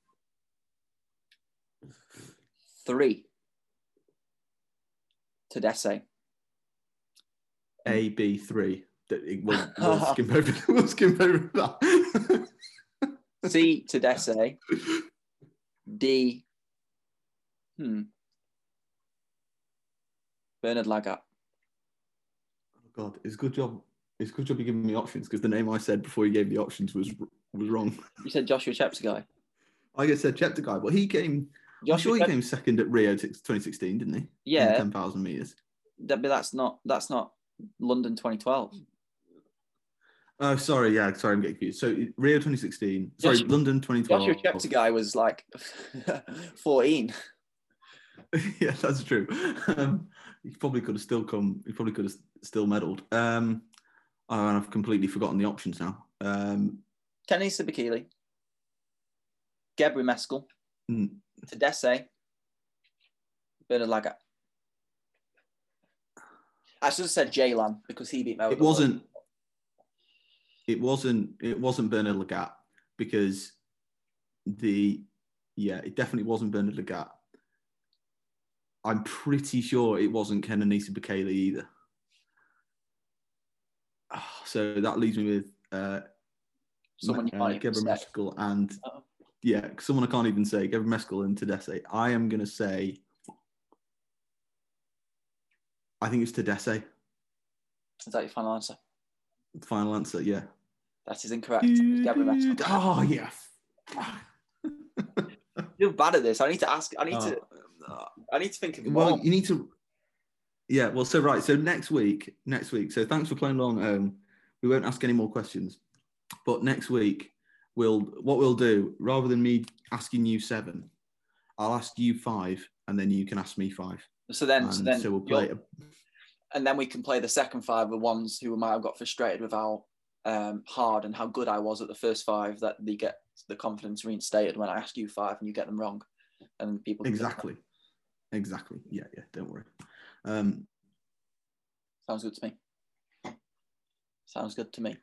Three. Tadese. A B three. That it- We'll, we'll skim over. We'll skim over that. C. Tadese. D. Hmm. Bernard Lagat. Oh God, it's a good job. It's a good job you giving me options because the name I said before you gave me options was was wrong. You said Joshua Cheptegei. I get said Cheptegei, but he came. I'm Joshua sure he Chep- came second at Rio 2016, didn't he? Yeah, ten thousand meters. that, but that's not that's not London 2012. Oh, sorry. Yeah, sorry, I'm getting confused. So Rio 2016. Sorry, Joshua- London 2012. Joshua Cheptegei was like 14. yeah, that's true. Um, he probably could have still come. He probably could have still medalled. Um, oh, and I've completely forgotten the options now. Um, Kenenisa Bekele. Gebri Meskel. mm, Tadese. Bernard Lagat. I should have said Jaylan because he beat Mo. it wasn't. It wasn't. It wasn't Bernard Lagat because the yeah, it definitely wasn't Bernard Lagat. I'm pretty sure it wasn't Kenenisa Bekele either. Ah, So that leaves me with uh, someone you uh, can't even say. And Uh-oh. yeah, someone I can't even say. Gebremeskel and Tadese. I am gonna say. I think it's Tadese. Is that your final answer? Final answer, yeah. That is incorrect. It's Oh yeah. You're bad at this. I need to ask. I need to. Oh, I need to think of more. well, you need to. Yeah, well, so right, so next week, next week. So thanks for playing along. Um, we won't ask any more questions, but next week we'll what we'll do rather than me asking you seven, I'll ask you five, and then you can ask me five. so then, And so then, so we'll play. and then we can play the second five with ones who might have got frustrated with how um, hard and how good I was at the first five. That they get the confidence reinstated when I ask you five and you get them wrong, and people Exactly. Exactly. Yeah, yeah. Don't worry. Um, sounds good to me. Sounds good to me.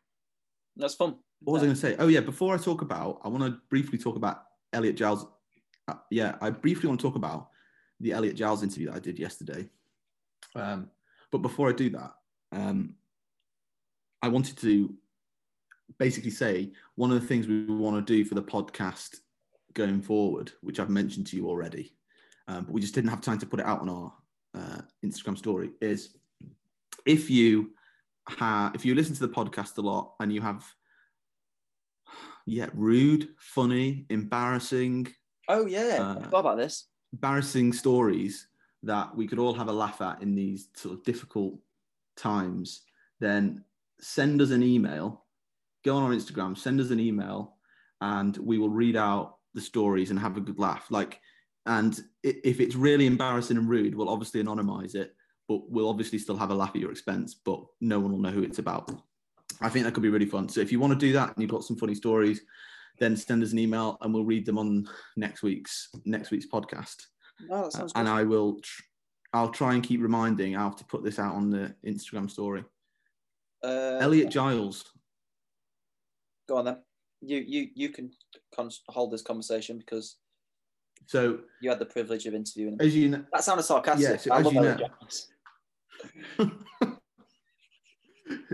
That's fun. what was I going to say? Oh yeah. Before I talk about, I want to briefly talk about Elliot Giles. Uh, yeah, I briefly want to talk about the Elliot Giles interview that I did yesterday. Um, but before I do that, um, I wanted to basically say one of the things we want to do for the podcast going forward, which I've mentioned to you already, um, but we just didn't have time to put it out on our uh, Instagram story, is if you ha- if you listen to the podcast a lot and you have yeah rude, funny, embarrassing, Oh yeah, Uh, I about this. embarrassing stories that we could all have a laugh at in these sort of difficult times, then send us an email. Go on our Instagram, send us an email, and we will read out the stories and have a good laugh. Like, and if it's really embarrassing and rude, we'll obviously anonymize it, but we'll obviously still have a laugh at your expense. But no one will know who it's about. I think that could be really fun. So if you want to do that and you've got some funny stories, then send us an email and we'll read them on next week's next week's podcast. That sounds and. I will, tr- I'll try and keep reminding. I have to put this out on the Instagram story. Uh, Elliot Giles. go on then. You you you can con- hold this conversation because So you had the privilege of interviewing him. as you know, That sounded sarcastic. Yeah, so as you know- Giles.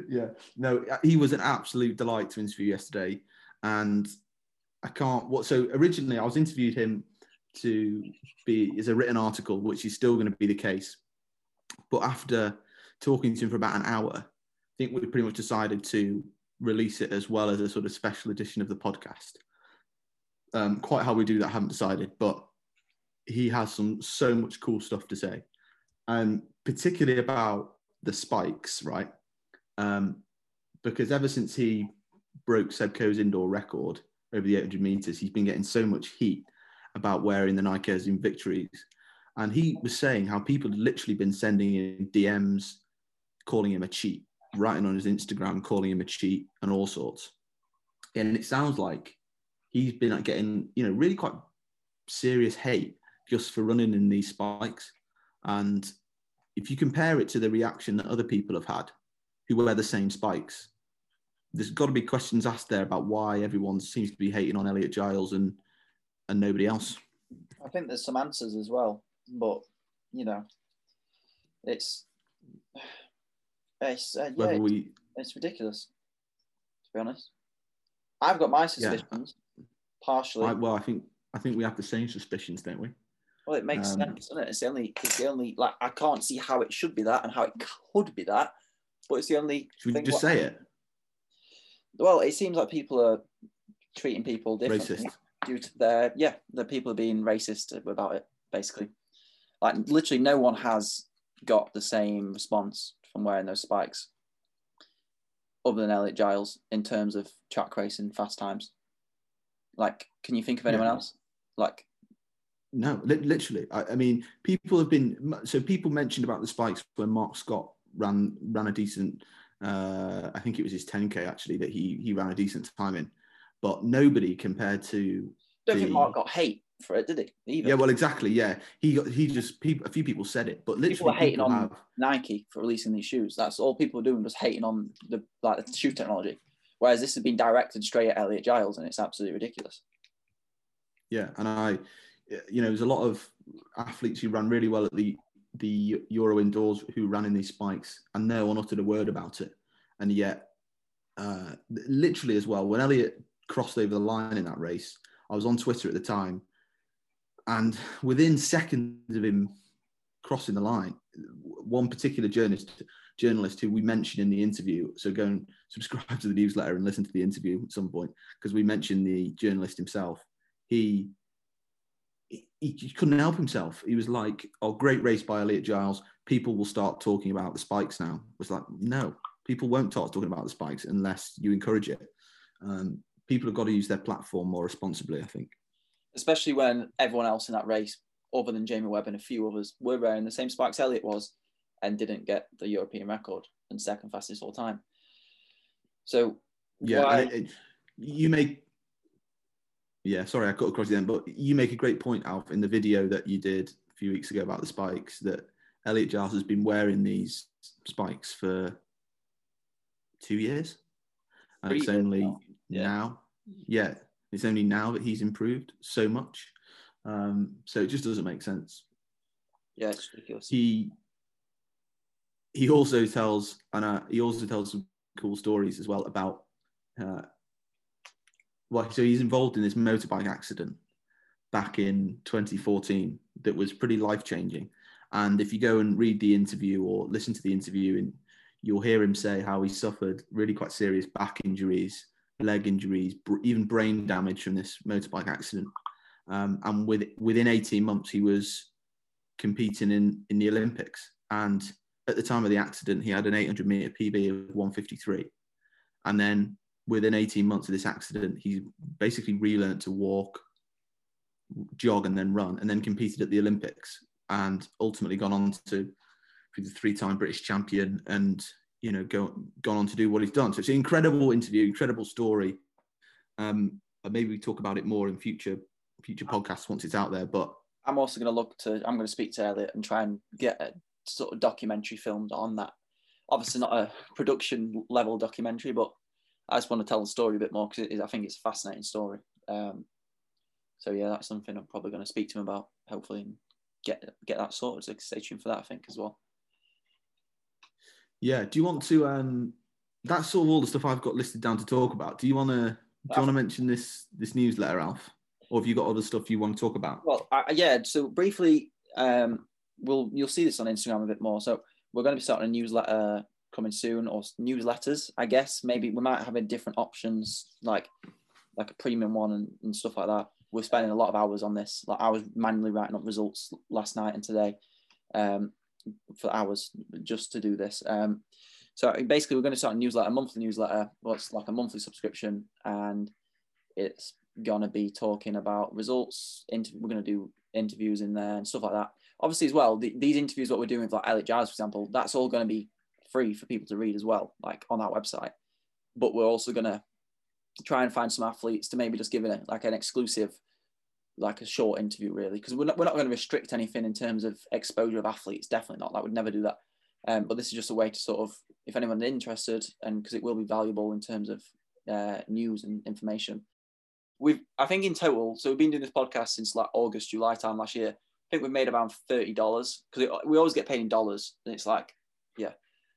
yeah, no, he was an absolute delight to interview yesterday, and I can't. What so originally I was interviewed him to be as a written article, which is still going to be the case, but after talking to him for about an hour, I think we pretty much decided to release it as well as a sort of special edition of the podcast. Um, quite how we do that, I haven't decided, but he has some so much cool stuff to say, and particularly about the spikes, right? Um, because ever since he broke Seb Coe's indoor record over the 800 meters, he's been getting so much heat about wearing the Nike in victories. And he was saying how people had literally been sending him DMs, calling him a cheat, writing on his Instagram, calling him a cheat, and all sorts. And it sounds like he's been getting, you know, really quite serious hate just for running in these spikes. And if you compare it to the reaction that other people have had who wear the same spikes, there's got to be questions asked there about why everyone seems to be hating on Elliot Giles and and nobody else. I think there's some answers as well, but you know, it's it's uh, yeah, it's, we, it's ridiculous. To be honest, I've got my suspicions. Partially, I, well, I think I think we have the same suspicions, don't we? Well, it makes um, sense, doesn't it? It's the only, it's the only like I can't see how it should be that and how it could be that, but it's the only. Should we just what- say it? Well, it seems like people are treating people differently. Racist. due to their yeah the people are being racist about it basically like literally no one has got the same response from wearing those spikes other than Elliot Giles in terms of track racing fast times like can you think of anyone Yeah. else like No, li- literally. I, I mean, people have been so people mentioned about the spikes when Marc Scott ran ran a decent. Uh, I think it was his 10k actually that he he ran a decent time in, but nobody compared to. don't think Marc got hate for it did he either Yeah, well, exactly. Yeah, he got he just people. A few people said it, but literally people are hating people on have- Nike for releasing these shoes that's all people are doing was hating on the like the shoe technology whereas this has been directed straight at Elliot Giles and it's absolutely ridiculous Yeah, and I, you know, there's a lot of athletes who ran really well at the the Euro indoors who ran in these spikes, and no one uttered a word about it. And yet, uh, literally as well, when Elliot crossed over the line in that race, I was on Twitter at the time, and within seconds of him crossing the line, one particular journalist journalist who we mentioned in the interview. So go and subscribe to the newsletter and listen to the interview at some point because we mentioned the journalist himself. He, he he couldn't help himself. He was like, "Oh, great race by Elliot Giles. People will start talking about the spikes now." It was like, no, people won't start talking about the spikes unless you encourage it. Um, people have got to use their platform more responsibly. I think. especially when everyone else in that race, other than Jamie Webb and a few others, were wearing the same spikes Elliot was and didn't get the European record and second fastest all time. So Yeah, why- it, it- you make. Yeah, sorry, I cut across the end, but you make a great point, Alf, in the video that you did a few weeks ago about the spikes. That Elliot Giles has been wearing these spikes for two years, and it's only now. Yeah. now, yeah, it's only now that he's improved so much. Um, so it just doesn't make sense yeah, it's ridiculous. he he also tells and uh, he also tells some cool stories as well about uh, so he's involved in this motorbike accident back in 2014 that was pretty life changing and if you go and read the interview or listen to the interview and you'll hear him say how he suffered really quite serious back injuries leg injuries even brain damage from this motorbike accident. Um, and with, within 18 months he was competing in in the Olympics, and at the time of the accident, he had an 800 meter PB of 153. And then within 18 months of this accident, he basically relearned to walk, jog, and then run, and then competed at the Olympics and ultimately gone on to be the three time British champion and, you know, go, gone on to do what he's done. So it's an incredible interview, incredible story. Um, maybe we talk about it more in future future podcasts once it's out there. But I'm also going to look to. I'm going to speak to Elliot and try and get a sort of documentary filmed on that. Obviously, not a production level documentary, but I just want to tell the story a bit more because I think it's a fascinating story. Um, so yeah, that's something I'm probably going to speak to him about. Hopefully, and get get that sorted. So stay tuned for that. I think as well. Yeah. Do you want to? Um, that's sort of all the stuff I've got listed down to talk about. Do you want to? Do you want to mention this this newsletter, Alf? Or have you got other stuff you want to talk about? Well, uh, yeah. So briefly, um, we'll you'll see this on Instagram a bit more. So we're going to be starting a newsletter coming soon, or newsletters, I guess. Maybe we might have a different options, like like a premium one and, and stuff like that. We're spending a lot of hours on this. Like I was manually writing up results last night and today, um, for hours just to do this. Um, so basically, we're going to start a newsletter, a monthly newsletter. Well, it's like a monthly subscription, and it's gonna be talking about results. Inter- we're gonna do interviews in there and stuff like that. Obviously, as well, the, these interviews, what we're doing with like Elliot Giles, for example, that's all going to be free for people to read as well, like on our website. But we're also gonna try and find some athletes to maybe just give it like an exclusive, like a short interview, really, because we're not we're not going to restrict anything in terms of exposure of athletes. Definitely not. That would never do that. Um, but this is just a way to sort of, if anyone's interested, and because it will be valuable in terms of uh, news and information, we've I think in total, so we've been doing this podcast since like August, July time last year. I think we've made around thirty dollars because we always get paid in dollars, and it's like, yeah.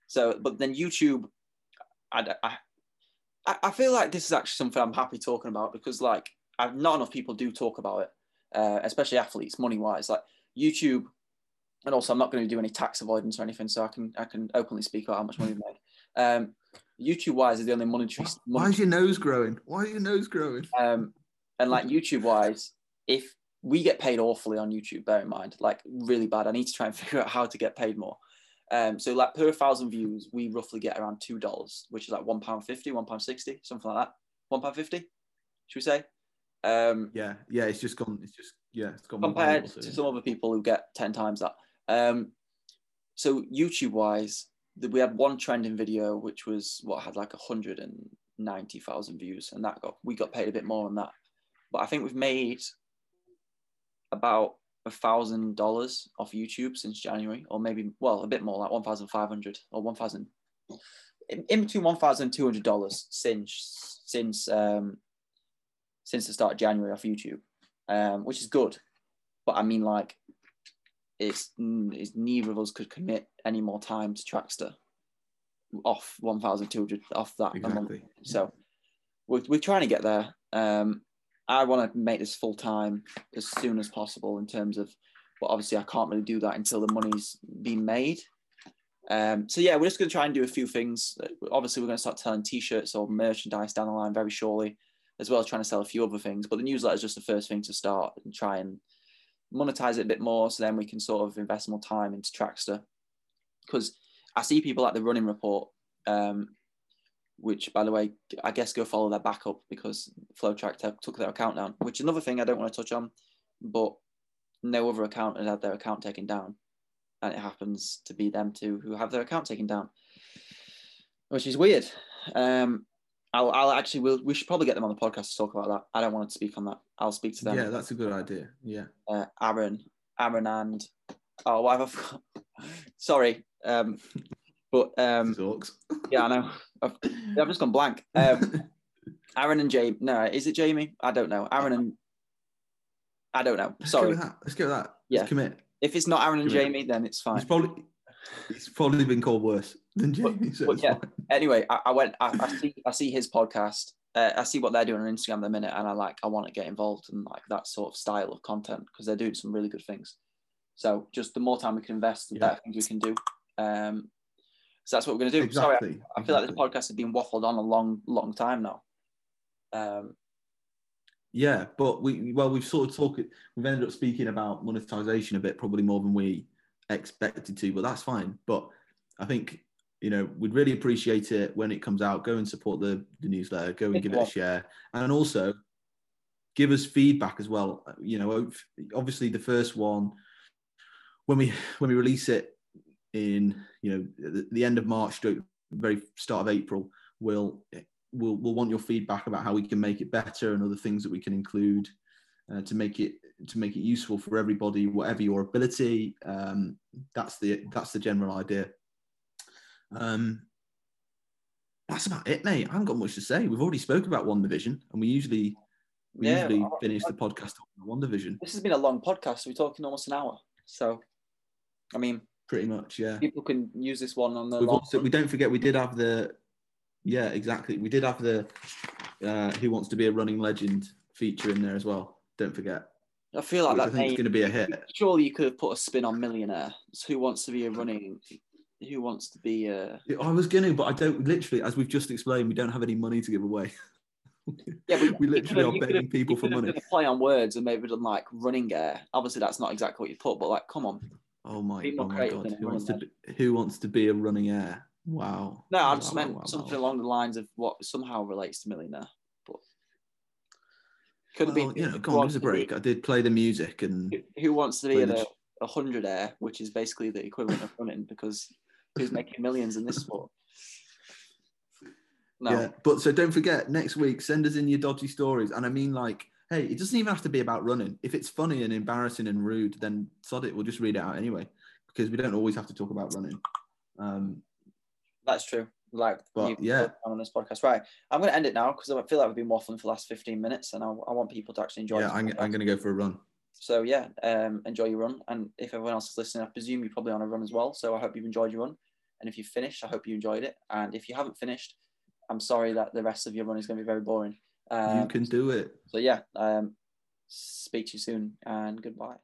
So, but then YouTube, I, I I feel like this is actually something I'm happy talking about because like I've, not enough people do talk about it, uh, especially athletes, money wise. Like YouTube, and also I'm not going to do any tax avoidance or anything, so I can I can openly speak about how much money we make. Um, YouTube wise is the only monetary. Why is your nose growing? Why is your nose growing? Um, and like YouTube wise, if we get paid awfully on YouTube, bear in mind, like really bad. I need to try and figure out how to get paid more. Um, so like per thousand views, we roughly get around two dollars, which is like one pound fifty, one pound sixty, something like that. One pound fifty, should we say? Um, yeah, yeah, it's just gone. It's just yeah, it's gone compared to some other people who get ten times that. Um, so YouTube wise, we had one trending video which was what had like 190,000 views and that got we got paid a bit more on that but I think we've made about a thousand dollars off YouTube since January or maybe well a bit more like 1,500 or 1,000 in, in between 1,200 dollars since since um since the start of January off YouTube um which is good but I mean like it's, it's neither of us could commit any more time to Trackstaa off 1,200 off that exactly. So we're, we're trying to get there. Um, I want to make this full time as soon as possible in terms of, but obviously I can't really do that until the money's been made. Um, so yeah, we're just going to try and do a few things. Obviously, we're going to start selling t-shirts or merchandise down the line very shortly, as well as trying to sell a few other things. But the newsletter is just the first thing to start and try and monetize it a bit more so then we can sort of invest more time into Trackstaa. Because I see people at the running report, um, which by the way, I guess go follow their backup because FloTrack t- took their account down, which is another thing I don't want to touch on, but no other account has had their account taken down. And it happens to be them too who have their account taken down, which is weird. Um, I'll, I'll actually, we'll, we should probably get them on the podcast to talk about that. I don't want to speak on that. I'll speak to them. Yeah, that's a good idea. Yeah. Uh, Aaron, Aaron, and oh, what have I? Sorry, um, but um, yeah, I know. I've, I've just gone blank. Um, Aaron and Jamie. No, is it Jamie? I don't know. Aaron and I don't know. Sorry. Let's go with that. Let's go with that. Yeah. Let's commit. If it's not Aaron and commit. Jamie, then it's fine. It's probably it's probably been called worse than Jamie. But, so but yeah. Fine. Anyway, I, I went. I, I, see. I see his podcast. Uh, I see what they're doing on Instagram at the minute, and I like. I want to get involved in like that sort of style of content because they're doing some really good things. So just the more time we can invest, the yeah. better things we can do. Um, so that's what we're going to do. Exactly. Sorry, I, I feel like the podcast has been waffled on a long, long time now. Um, yeah, but we well, we've sort of talked. We've ended up speaking about monetization a bit, probably more than we expected to, but that's fine. But I think you know we'd really appreciate it when it comes out. Go and support the, the newsletter. Go and give it a share, and also give us feedback as well. You know, obviously the first one when we when we release it in you know the, the end of March, very start of April, we'll we'll we'll want your feedback about how we can make it better and other things that we can include uh, to make it to make it useful for everybody, whatever your ability. Um, that's the that's the general idea. Um, that's about it, mate. I haven't got much to say. We've already spoke about WandaVision, and we usually we yeah, usually finish the podcast on WandaVision. This has been a long podcast. We're talking almost an hour, so I mean, pretty much, yeah. People can use this one on the. Also, we don't forget we did have the, yeah, exactly. We did have the uh, "Who Wants to Be a Running Legend" feature in there as well. Don't forget. I feel like that. I think it's going to be a hit. Surely you could have put a spin on millionaire. who wants to be a running? Who wants to be a? I was going to, but I don't. Literally, as we've just explained, we don't have any money to give away. yeah, we literally are begging people for money. Play on words and maybe done like running air. Obviously, that's not exactly what you put, but like, come on. Oh my, oh my god! Who wants to be, who wants to be a running air? Wow. No, I wow, just meant wow, something wow. along the lines of what somehow relates to millionaire. Could well, be. You know, come on, give a break. Be, I did play the music and. Who wants to be a, hundred air, which is basically the equivalent of running, because who's making millions in this sport? No. Yeah, but so don't forget next week. Send us in your dodgy stories, and I mean like, hey, it doesn't even have to be about running. If it's funny and embarrassing and rude, then sod it. We'll just read it out anyway, because we don't always have to talk about running. Um, That's true like but, yeah on this podcast. Right, I'm going to end it now because I feel like we've been waffling for the last 15 minutes, and I, I want people to actually enjoy. Yeah, I'm, I'm going to go for a run. So yeah, um, enjoy your run, and if everyone else is listening, I presume you're probably on a run as well. So I hope you've enjoyed your run, and if you've finished, I hope you enjoyed it. And if you haven't finished, I'm sorry that the rest of your run is going to be very boring. Um, you can do it. So yeah, um, speak to you soon, and goodbye.